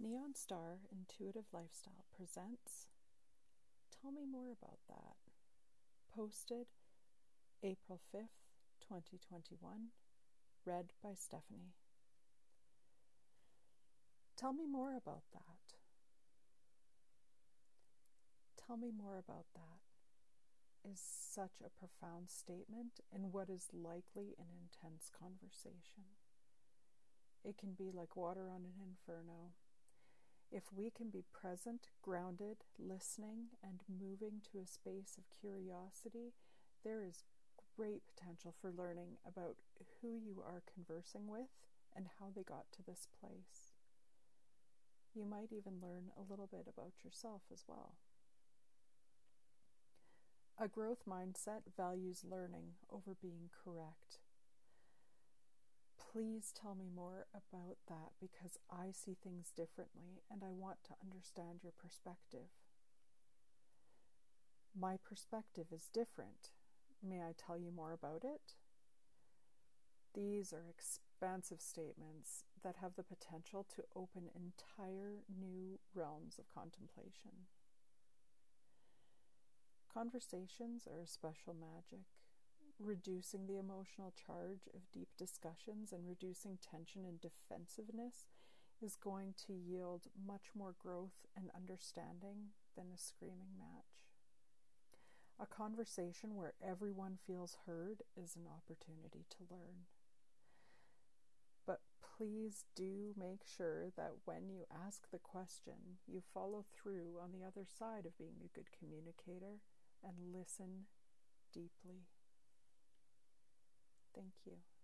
Neon Star Intuitive Lifestyle presents Tell Me More About That. Posted April 5th, 2021. Read by Stephanie. Tell me more about that. Tell me more about that is such a profound statement in what is likely an intense conversation. It can be like water on an inferno if we can be present, grounded, listening, and moving to a space of curiosity, there is great potential for learning about who you are conversing with and how they got to this place. You might even learn a little bit about yourself as well. A growth mindset values learning over being correct please tell me more about that because I see things differently and I want to understand your perspective. My perspective is different. May I tell you more about it? These are expansive statements that have the potential to open entire new realms of contemplation. Conversations are a special magic reducing the emotional charge of deep discussions and reducing tension and defensiveness is going to yield much more growth and understanding than a screaming match. A conversation where everyone feels heard is an opportunity to learn. But please do make sure that when you ask the question, you follow through on the other side of being a good communicator and listen deeply. Thank you.